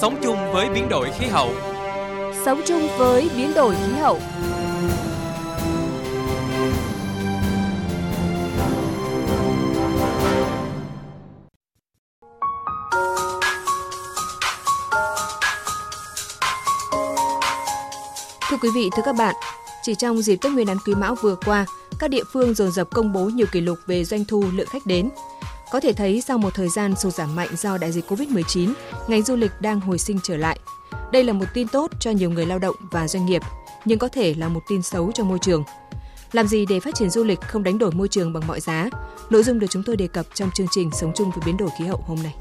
sống chung với biến đổi khí hậu. Sống chung với biến đổi khí hậu. Thưa quý vị, thưa các bạn, chỉ trong dịp Tết Nguyên đán Quý Mão vừa qua, các địa phương dồn dập công bố nhiều kỷ lục về doanh thu lượng khách đến. Có thể thấy sau một thời gian sụt giảm mạnh do đại dịch Covid-19, ngành du lịch đang hồi sinh trở lại. Đây là một tin tốt cho nhiều người lao động và doanh nghiệp, nhưng có thể là một tin xấu cho môi trường. Làm gì để phát triển du lịch không đánh đổi môi trường bằng mọi giá? Nội dung được chúng tôi đề cập trong chương trình Sống chung với biến đổi khí hậu hôm nay.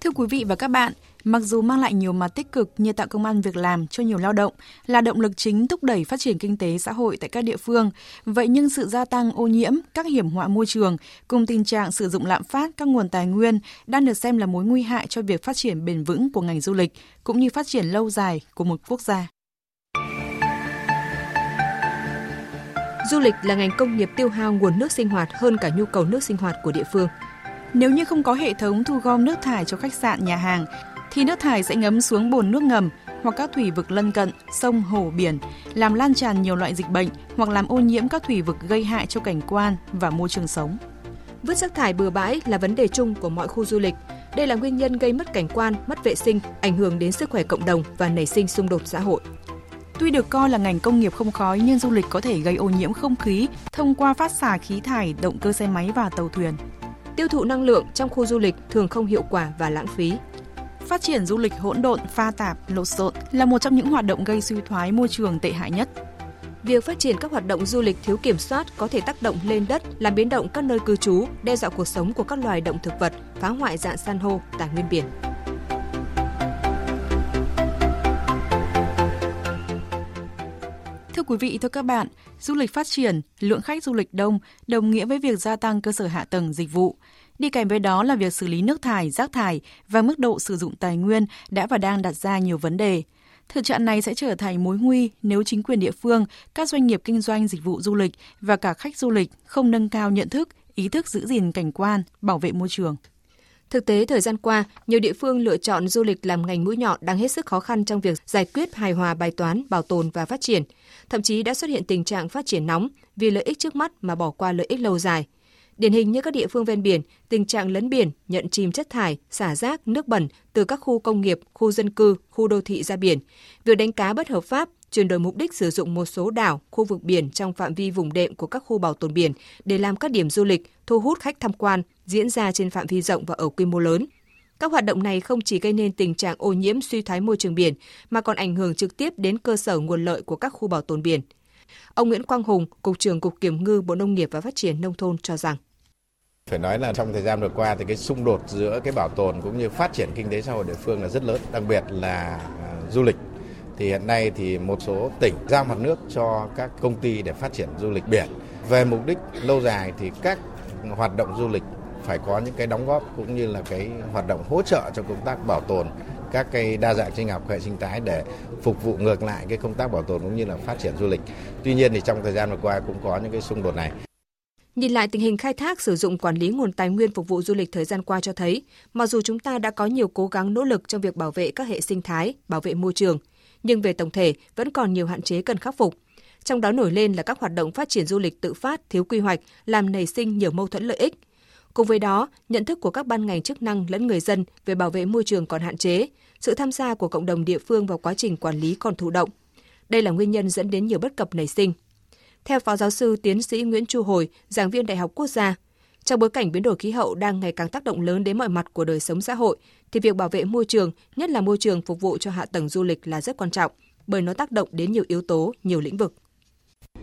Thưa quý vị và các bạn, mặc dù mang lại nhiều mặt tích cực như tạo công an việc làm cho nhiều lao động, là động lực chính thúc đẩy phát triển kinh tế xã hội tại các địa phương, vậy nhưng sự gia tăng ô nhiễm, các hiểm họa môi trường cùng tình trạng sử dụng lạm phát các nguồn tài nguyên đang được xem là mối nguy hại cho việc phát triển bền vững của ngành du lịch cũng như phát triển lâu dài của một quốc gia. Du lịch là ngành công nghiệp tiêu hao nguồn nước sinh hoạt hơn cả nhu cầu nước sinh hoạt của địa phương. Nếu như không có hệ thống thu gom nước thải cho khách sạn, nhà hàng, thì nước thải sẽ ngấm xuống bồn nước ngầm hoặc các thủy vực lân cận, sông, hồ, biển, làm lan tràn nhiều loại dịch bệnh hoặc làm ô nhiễm các thủy vực gây hại cho cảnh quan và môi trường sống. Vứt rác thải bừa bãi là vấn đề chung của mọi khu du lịch. Đây là nguyên nhân gây mất cảnh quan, mất vệ sinh, ảnh hưởng đến sức khỏe cộng đồng và nảy sinh xung đột xã hội. Tuy được coi là ngành công nghiệp không khói nhưng du lịch có thể gây ô nhiễm không khí thông qua phát xả khí thải động cơ xe máy và tàu thuyền. Tiêu thụ năng lượng trong khu du lịch thường không hiệu quả và lãng phí. Phát triển du lịch hỗn độn, pha tạp, lộn xộn là một trong những hoạt động gây suy thoái môi trường tệ hại nhất. Việc phát triển các hoạt động du lịch thiếu kiểm soát có thể tác động lên đất, làm biến động các nơi cư trú, đe dọa cuộc sống của các loài động thực vật, phá hoại dạng san hô, tài nguyên biển. Thưa quý vị, thưa các bạn, du lịch phát triển, lượng khách du lịch đông đồng nghĩa với việc gia tăng cơ sở hạ tầng dịch vụ. Đi kèm với đó là việc xử lý nước thải, rác thải và mức độ sử dụng tài nguyên đã và đang đặt ra nhiều vấn đề. Thực trạng này sẽ trở thành mối nguy nếu chính quyền địa phương, các doanh nghiệp kinh doanh dịch vụ du lịch và cả khách du lịch không nâng cao nhận thức, ý thức giữ gìn cảnh quan, bảo vệ môi trường. Thực tế thời gian qua, nhiều địa phương lựa chọn du lịch làm ngành mũi nhọn đang hết sức khó khăn trong việc giải quyết hài hòa bài toán bảo tồn và phát triển. Thậm chí đã xuất hiện tình trạng phát triển nóng vì lợi ích trước mắt mà bỏ qua lợi ích lâu dài. Điển hình như các địa phương ven biển, tình trạng lấn biển, nhận chìm chất thải, xả rác, nước bẩn từ các khu công nghiệp, khu dân cư, khu đô thị ra biển. Việc đánh cá bất hợp pháp, chuyển đổi mục đích sử dụng một số đảo, khu vực biển trong phạm vi vùng đệm của các khu bảo tồn biển để làm các điểm du lịch, thu hút khách tham quan, diễn ra trên phạm vi rộng và ở quy mô lớn. Các hoạt động này không chỉ gây nên tình trạng ô nhiễm suy thoái môi trường biển mà còn ảnh hưởng trực tiếp đến cơ sở nguồn lợi của các khu bảo tồn biển. Ông Nguyễn Quang Hùng, Cục trưởng Cục Kiểm ngư Bộ Nông nghiệp và Phát triển Nông thôn cho rằng phải nói là trong thời gian vừa qua thì cái xung đột giữa cái bảo tồn cũng như phát triển kinh tế xã hội địa phương là rất lớn, đặc biệt là à, du lịch. Thì hiện nay thì một số tỉnh giao mặt nước cho các công ty để phát triển du lịch biển. Về mục đích lâu dài thì các hoạt động du lịch phải có những cái đóng góp cũng như là cái hoạt động hỗ trợ cho công tác bảo tồn các cây đa dạng sinh học hệ sinh thái để phục vụ ngược lại cái công tác bảo tồn cũng như là phát triển du lịch. Tuy nhiên thì trong thời gian vừa qua cũng có những cái xung đột này. Nhìn lại tình hình khai thác sử dụng quản lý nguồn tài nguyên phục vụ du lịch thời gian qua cho thấy, mặc dù chúng ta đã có nhiều cố gắng nỗ lực trong việc bảo vệ các hệ sinh thái, bảo vệ môi trường, nhưng về tổng thể vẫn còn nhiều hạn chế cần khắc phục. Trong đó nổi lên là các hoạt động phát triển du lịch tự phát, thiếu quy hoạch, làm nảy sinh nhiều mâu thuẫn lợi ích. Cùng với đó, nhận thức của các ban ngành chức năng lẫn người dân về bảo vệ môi trường còn hạn chế, sự tham gia của cộng đồng địa phương vào quá trình quản lý còn thụ động. Đây là nguyên nhân dẫn đến nhiều bất cập nảy sinh. Theo Phó Giáo sư Tiến sĩ Nguyễn Chu Hồi, giảng viên Đại học Quốc gia, trong bối cảnh biến đổi khí hậu đang ngày càng tác động lớn đến mọi mặt của đời sống xã hội, thì việc bảo vệ môi trường, nhất là môi trường phục vụ cho hạ tầng du lịch là rất quan trọng, bởi nó tác động đến nhiều yếu tố, nhiều lĩnh vực.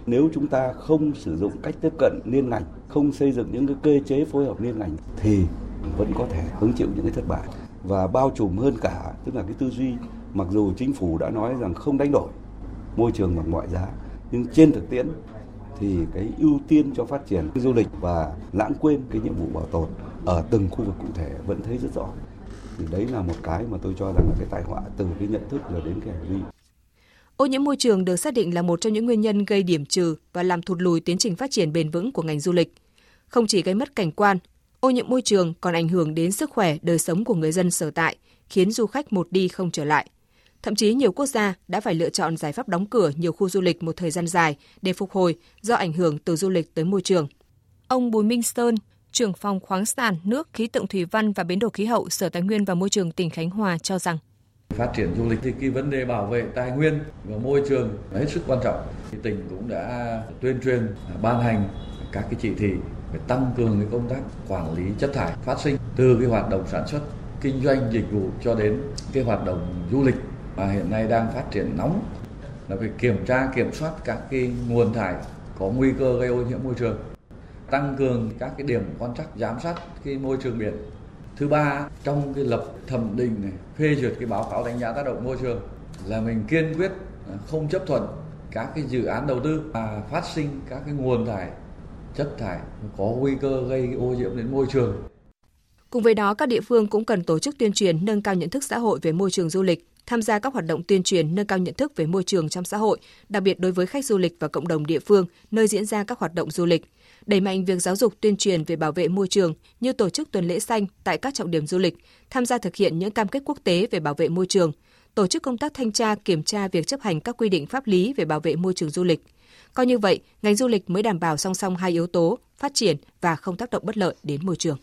Nếu chúng ta không sử dụng cách tiếp cận liên ngành, không xây dựng những cái cơ chế phối hợp liên ngành thì vẫn có thể hứng chịu những cái thất bại và bao trùm hơn cả, tức là cái tư duy. Mặc dù chính phủ đã nói rằng không đánh đổi môi trường bằng mọi giá, nhưng trên thực tiễn thì cái ưu tiên cho phát triển du lịch và lãng quên cái nhiệm vụ bảo tồn ở từng khu vực cụ thể vẫn thấy rất rõ. Thì đấy là một cái mà tôi cho rằng là cái tai họa từ cái nhận thức rồi đến cái hành vi. Ô nhiễm môi trường được xác định là một trong những nguyên nhân gây điểm trừ và làm thụt lùi tiến trình phát triển bền vững của ngành du lịch không chỉ gây mất cảnh quan, ô nhiễm môi trường còn ảnh hưởng đến sức khỏe, đời sống của người dân sở tại, khiến du khách một đi không trở lại. Thậm chí nhiều quốc gia đã phải lựa chọn giải pháp đóng cửa nhiều khu du lịch một thời gian dài để phục hồi do ảnh hưởng từ du lịch tới môi trường. Ông Bùi Minh Sơn, trưởng phòng khoáng sản, nước, khí tượng thủy văn và biến đổi khí hậu Sở Tài nguyên và Môi trường tỉnh Khánh Hòa cho rằng Phát triển du lịch thì cái vấn đề bảo vệ tài nguyên và môi trường là hết sức quan trọng. Thì tỉnh cũng đã tuyên truyền, ban hành các cái chỉ thị phải tăng cường cái công tác quản lý chất thải phát sinh từ cái hoạt động sản xuất, kinh doanh dịch vụ cho đến cái hoạt động du lịch mà hiện nay đang phát triển nóng. Là phải kiểm tra kiểm soát các cái nguồn thải có nguy cơ gây ô nhiễm môi trường tăng cường các cái điểm quan trắc giám sát cái môi trường biển. Thứ ba trong cái lập thẩm định này phê duyệt cái báo cáo đánh giá tác động môi trường là mình kiên quyết không chấp thuận các cái dự án đầu tư mà phát sinh các cái nguồn thải chất thải có nguy cơ gây ô nhiễm đến môi trường Cùng với đó, các địa phương cũng cần tổ chức tuyên truyền nâng cao nhận thức xã hội về môi trường du lịch, tham gia các hoạt động tuyên truyền nâng cao nhận thức về môi trường trong xã hội, đặc biệt đối với khách du lịch và cộng đồng địa phương nơi diễn ra các hoạt động du lịch. Đẩy mạnh việc giáo dục tuyên truyền về bảo vệ môi trường như tổ chức tuần lễ xanh tại các trọng điểm du lịch, tham gia thực hiện những cam kết quốc tế về bảo vệ môi trường, tổ chức công tác thanh tra kiểm tra việc chấp hành các quy định pháp lý về bảo vệ môi trường du lịch. Coi như vậy, ngành du lịch mới đảm bảo song song hai yếu tố, phát triển và không tác động bất lợi đến môi trường.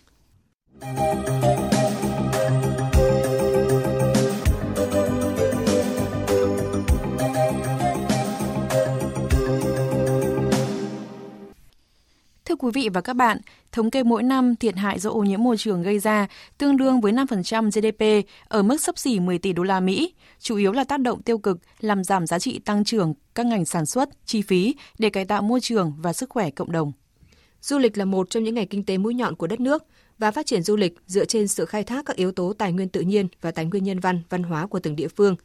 Thưa quý vị và các bạn, thống kê mỗi năm thiệt hại do ô nhiễm môi trường gây ra tương đương với 5% GDP ở mức sấp xỉ 10 tỷ đô la Mỹ, chủ yếu là tác động tiêu cực làm giảm giá trị tăng trưởng các ngành sản xuất, chi phí để cải tạo môi trường và sức khỏe cộng đồng. Du lịch là một trong những ngành kinh tế mũi nhọn của đất nước và phát triển du lịch dựa trên sự khai thác các yếu tố tài nguyên tự nhiên và tài nguyên nhân văn, văn hóa của từng địa phương.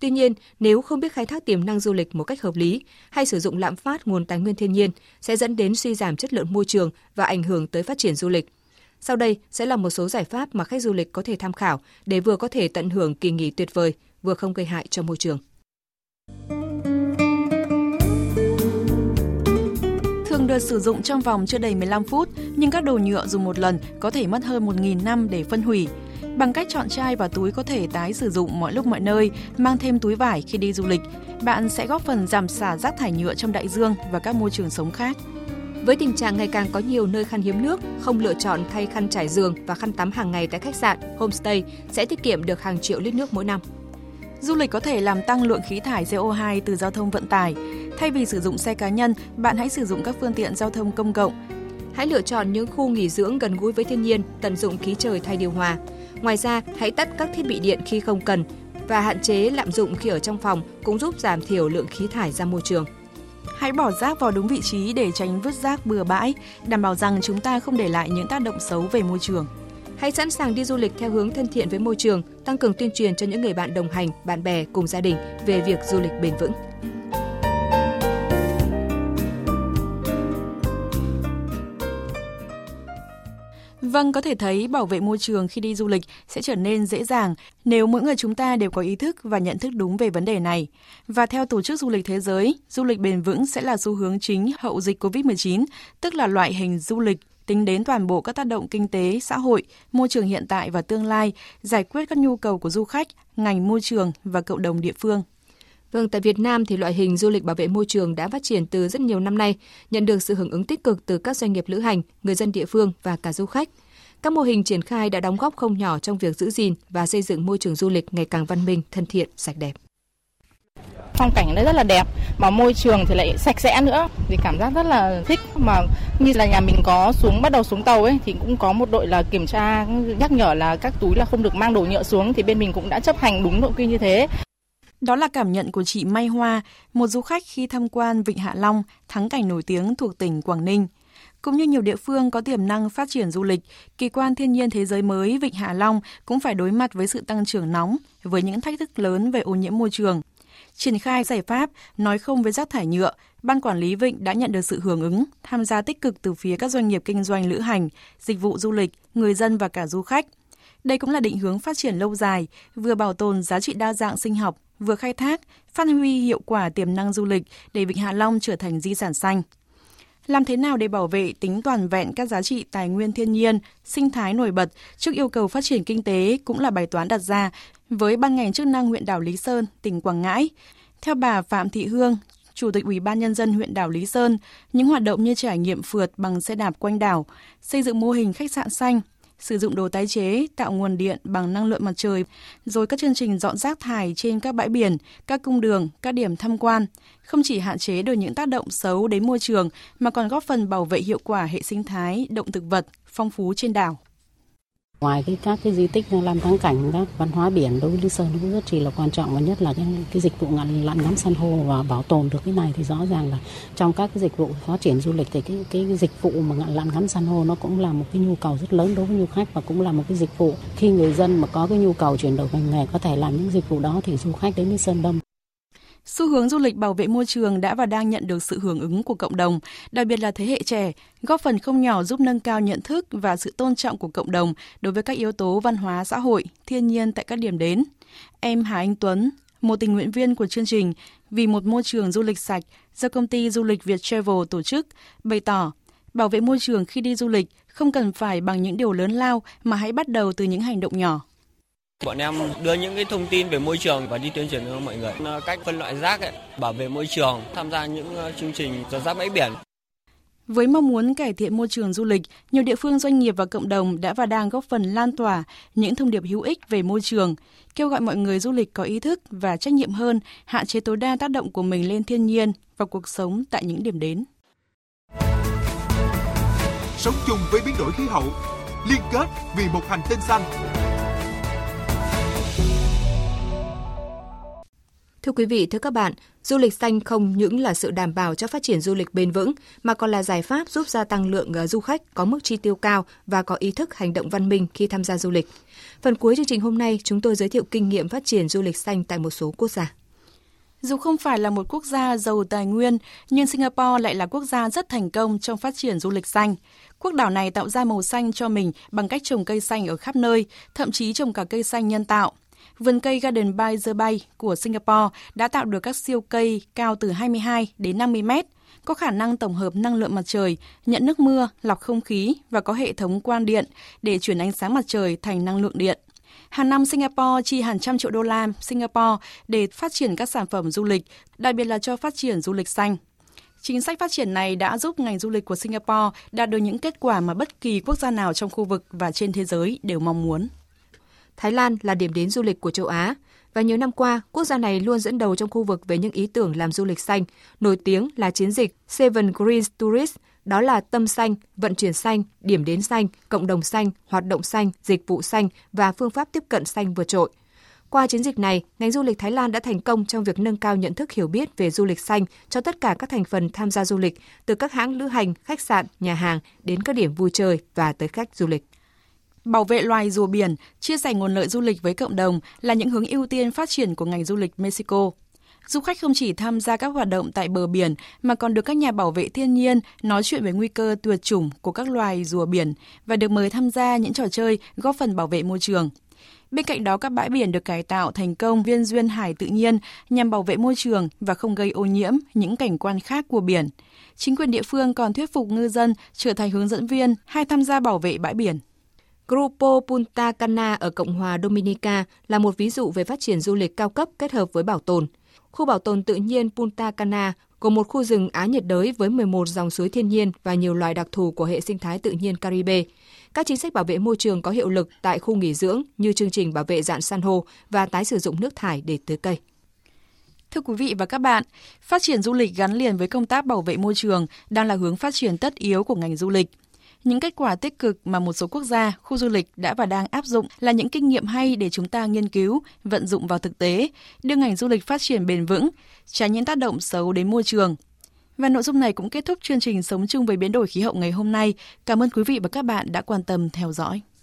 Tuy nhiên, nếu không biết khai thác tiềm năng du lịch một cách hợp lý hay sử dụng lạm phát nguồn tài nguyên thiên nhiên sẽ dẫn đến suy giảm chất lượng môi trường và ảnh hưởng tới phát triển du lịch. Sau đây sẽ là một số giải pháp mà khách du lịch có thể tham khảo để vừa có thể tận hưởng kỳ nghỉ tuyệt vời, vừa không gây hại cho môi trường. thường được sử dụng trong vòng chưa đầy 15 phút, nhưng các đồ nhựa dùng một lần có thể mất hơn 1.000 năm để phân hủy. Bằng cách chọn chai và túi có thể tái sử dụng mọi lúc mọi nơi, mang thêm túi vải khi đi du lịch, bạn sẽ góp phần giảm xả rác thải nhựa trong đại dương và các môi trường sống khác. Với tình trạng ngày càng có nhiều nơi khan hiếm nước, không lựa chọn thay khăn trải giường và khăn tắm hàng ngày tại khách sạn, homestay sẽ tiết kiệm được hàng triệu lít nước mỗi năm. Du lịch có thể làm tăng lượng khí thải CO2 từ giao thông vận tải. Thay vì sử dụng xe cá nhân, bạn hãy sử dụng các phương tiện giao thông công cộng. Hãy lựa chọn những khu nghỉ dưỡng gần gũi với thiên nhiên, tận dụng khí trời thay điều hòa. Ngoài ra, hãy tắt các thiết bị điện khi không cần và hạn chế lạm dụng khi ở trong phòng cũng giúp giảm thiểu lượng khí thải ra môi trường. Hãy bỏ rác vào đúng vị trí để tránh vứt rác bừa bãi, đảm bảo rằng chúng ta không để lại những tác động xấu về môi trường. Hãy sẵn sàng đi du lịch theo hướng thân thiện với môi trường, tăng cường tuyên truyền cho những người bạn đồng hành, bạn bè cùng gia đình về việc du lịch bền vững. Vâng, có thể thấy bảo vệ môi trường khi đi du lịch sẽ trở nên dễ dàng nếu mỗi người chúng ta đều có ý thức và nhận thức đúng về vấn đề này. Và theo Tổ chức Du lịch Thế giới, du lịch bền vững sẽ là xu hướng chính hậu dịch COVID-19, tức là loại hình du lịch tính đến toàn bộ các tác động kinh tế, xã hội, môi trường hiện tại và tương lai, giải quyết các nhu cầu của du khách, ngành môi trường và cộng đồng địa phương. Vâng, tại Việt Nam thì loại hình du lịch bảo vệ môi trường đã phát triển từ rất nhiều năm nay, nhận được sự hưởng ứng tích cực từ các doanh nghiệp lữ hành, người dân địa phương và cả du khách. Các mô hình triển khai đã đóng góp không nhỏ trong việc giữ gìn và xây dựng môi trường du lịch ngày càng văn minh, thân thiện, sạch đẹp. Phong cảnh nó rất là đẹp mà môi trường thì lại sạch sẽ nữa. Thì cảm giác rất là thích mà như là nhà mình có xuống bắt đầu xuống tàu ấy thì cũng có một đội là kiểm tra nhắc nhở là các túi là không được mang đồ nhựa xuống thì bên mình cũng đã chấp hành đúng nội quy như thế đó là cảm nhận của chị Mai Hoa, một du khách khi tham quan Vịnh Hạ Long, thắng cảnh nổi tiếng thuộc tỉnh Quảng Ninh. Cũng như nhiều địa phương có tiềm năng phát triển du lịch, kỳ quan thiên nhiên thế giới mới Vịnh Hạ Long cũng phải đối mặt với sự tăng trưởng nóng, với những thách thức lớn về ô nhiễm môi trường. Triển khai giải pháp nói không với rác thải nhựa, Ban quản lý Vịnh đã nhận được sự hưởng ứng, tham gia tích cực từ phía các doanh nghiệp kinh doanh lữ hành, dịch vụ du lịch, người dân và cả du khách. Đây cũng là định hướng phát triển lâu dài, vừa bảo tồn giá trị đa dạng sinh học, vừa khai thác, phát huy hiệu quả tiềm năng du lịch để Vịnh Hạ Long trở thành di sản xanh. Làm thế nào để bảo vệ tính toàn vẹn các giá trị tài nguyên thiên nhiên, sinh thái nổi bật trước yêu cầu phát triển kinh tế cũng là bài toán đặt ra với ban ngành chức năng huyện đảo Lý Sơn, tỉnh Quảng Ngãi. Theo bà Phạm Thị Hương, Chủ tịch Ủy ban Nhân dân huyện đảo Lý Sơn, những hoạt động như trải nghiệm phượt bằng xe đạp quanh đảo, xây dựng mô hình khách sạn xanh, sử dụng đồ tái chế, tạo nguồn điện bằng năng lượng mặt trời, rồi các chương trình dọn rác thải trên các bãi biển, các cung đường, các điểm tham quan, không chỉ hạn chế được những tác động xấu đến môi trường mà còn góp phần bảo vệ hiệu quả hệ sinh thái, động thực vật, phong phú trên đảo. Ngoài cái các cái di tích làm thắng cảnh các văn hóa biển đối với Lý Sơn cũng rất chỉ là quan trọng và nhất là cái, cái dịch vụ ngặn lặn ngắm san hô và bảo tồn được cái này thì rõ ràng là trong các cái dịch vụ phát triển du lịch thì cái cái dịch vụ mà ngặn lặn ngắm san hô nó cũng là một cái nhu cầu rất lớn đối với du khách và cũng là một cái dịch vụ khi người dân mà có cái nhu cầu chuyển đổi ngành nghề có thể làm những dịch vụ đó thì du khách đến Lý Sơn đông. Xu hướng du lịch bảo vệ môi trường đã và đang nhận được sự hưởng ứng của cộng đồng, đặc biệt là thế hệ trẻ, góp phần không nhỏ giúp nâng cao nhận thức và sự tôn trọng của cộng đồng đối với các yếu tố văn hóa xã hội, thiên nhiên tại các điểm đến. Em Hà Anh Tuấn, một tình nguyện viên của chương trình Vì một môi trường du lịch sạch do công ty du lịch Việt Travel tổ chức, bày tỏ bảo vệ môi trường khi đi du lịch không cần phải bằng những điều lớn lao mà hãy bắt đầu từ những hành động nhỏ. Bọn em đưa những cái thông tin về môi trường và đi tuyên truyền cho mọi người cách phân loại rác, ấy, bảo vệ môi trường, tham gia những ờ, chương trình dọn rác bãi biển. Với mong muốn cải thiện môi trường du lịch, nhiều địa phương doanh nghiệp và cộng đồng đã và đang góp phần lan tỏa những thông điệp hữu ích về môi trường, kêu gọi mọi người du lịch có ý thức và trách nhiệm hơn, hạn chế tối đa tác động của mình lên thiên nhiên và cuộc sống tại những điểm đến. Sống chung với biến đổi khí hậu, liên kết vì một hành tinh xanh. Thưa quý vị, thưa các bạn, du lịch xanh không những là sự đảm bảo cho phát triển du lịch bền vững mà còn là giải pháp giúp gia tăng lượng ờ, du khách có mức chi tiêu cao và có ý thức hành động văn minh khi tham gia du lịch. Phần cuối chương trình hôm nay, chúng tôi giới thiệu kinh nghiệm phát triển du lịch xanh tại một số quốc gia. Dù không phải là một quốc gia giàu tài nguyên, nhưng Singapore lại là quốc gia rất thành công trong phát triển du lịch xanh. Quốc đảo này tạo ra màu xanh cho mình bằng cách trồng cây xanh ở khắp nơi, thậm chí trồng cả cây xanh nhân tạo – Vườn cây Garden by the Bay của Singapore đã tạo được các siêu cây cao từ 22 đến 50 mét, có khả năng tổng hợp năng lượng mặt trời, nhận nước mưa, lọc không khí và có hệ thống quang điện để chuyển ánh sáng mặt trời thành năng lượng điện. Hàng năm Singapore chi hàng trăm triệu đô la Singapore để phát triển các sản phẩm du lịch, đặc biệt là cho phát triển du lịch xanh. Chính sách phát triển này đã giúp ngành du lịch của Singapore đạt được những kết quả mà bất kỳ quốc gia nào trong khu vực và trên thế giới đều mong muốn. Thái Lan là điểm đến du lịch của châu Á và nhiều năm qua, quốc gia này luôn dẫn đầu trong khu vực về những ý tưởng làm du lịch xanh, nổi tiếng là chiến dịch Seven Green Tourist, đó là tâm xanh, vận chuyển xanh, điểm đến xanh, cộng đồng xanh, hoạt động xanh, dịch vụ xanh và phương pháp tiếp cận xanh vượt trội. Qua chiến dịch này, ngành du lịch Thái Lan đã thành công trong việc nâng cao nhận thức hiểu biết về du lịch xanh cho tất cả các thành phần tham gia du lịch, từ các hãng lữ hành, khách sạn, nhà hàng đến các điểm vui chơi và tới khách du lịch. Bảo vệ loài rùa biển, chia sẻ nguồn lợi du lịch với cộng đồng là những hướng ưu tiên phát triển của ngành du lịch Mexico. Du khách không chỉ tham gia các hoạt động tại bờ biển mà còn được các nhà bảo vệ thiên nhiên nói chuyện về nguy cơ tuyệt chủng của các loài rùa biển và được mời tham gia những trò chơi góp phần bảo vệ môi trường. Bên cạnh đó, các bãi biển được cải tạo thành công viên duyên hải tự nhiên nhằm bảo vệ môi trường và không gây ô nhiễm những cảnh quan khác của biển. Chính quyền địa phương còn thuyết phục ngư dân trở thành hướng dẫn viên hay tham gia bảo vệ bãi biển. Grupo Punta Cana ở Cộng hòa Dominica là một ví dụ về phát triển du lịch cao cấp kết hợp với bảo tồn. Khu bảo tồn tự nhiên Punta Cana gồm một khu rừng Á nhiệt đới với 11 dòng suối thiên nhiên và nhiều loài đặc thù của hệ sinh thái tự nhiên Caribe. Các chính sách bảo vệ môi trường có hiệu lực tại khu nghỉ dưỡng như chương trình bảo vệ dạng san hô và tái sử dụng nước thải để tưới cây. Thưa quý vị và các bạn, phát triển du lịch gắn liền với công tác bảo vệ môi trường đang là hướng phát triển tất yếu của ngành du lịch. Những kết quả tích cực mà một số quốc gia, khu du lịch đã và đang áp dụng là những kinh nghiệm hay để chúng ta nghiên cứu, vận dụng vào thực tế, đưa ngành du lịch phát triển bền vững, tránh những tác động xấu đến môi trường. Và nội dung này cũng kết thúc chương trình Sống chung với biến đổi khí hậu ngày hôm nay. Cảm ơn quý vị và các bạn đã quan tâm theo dõi.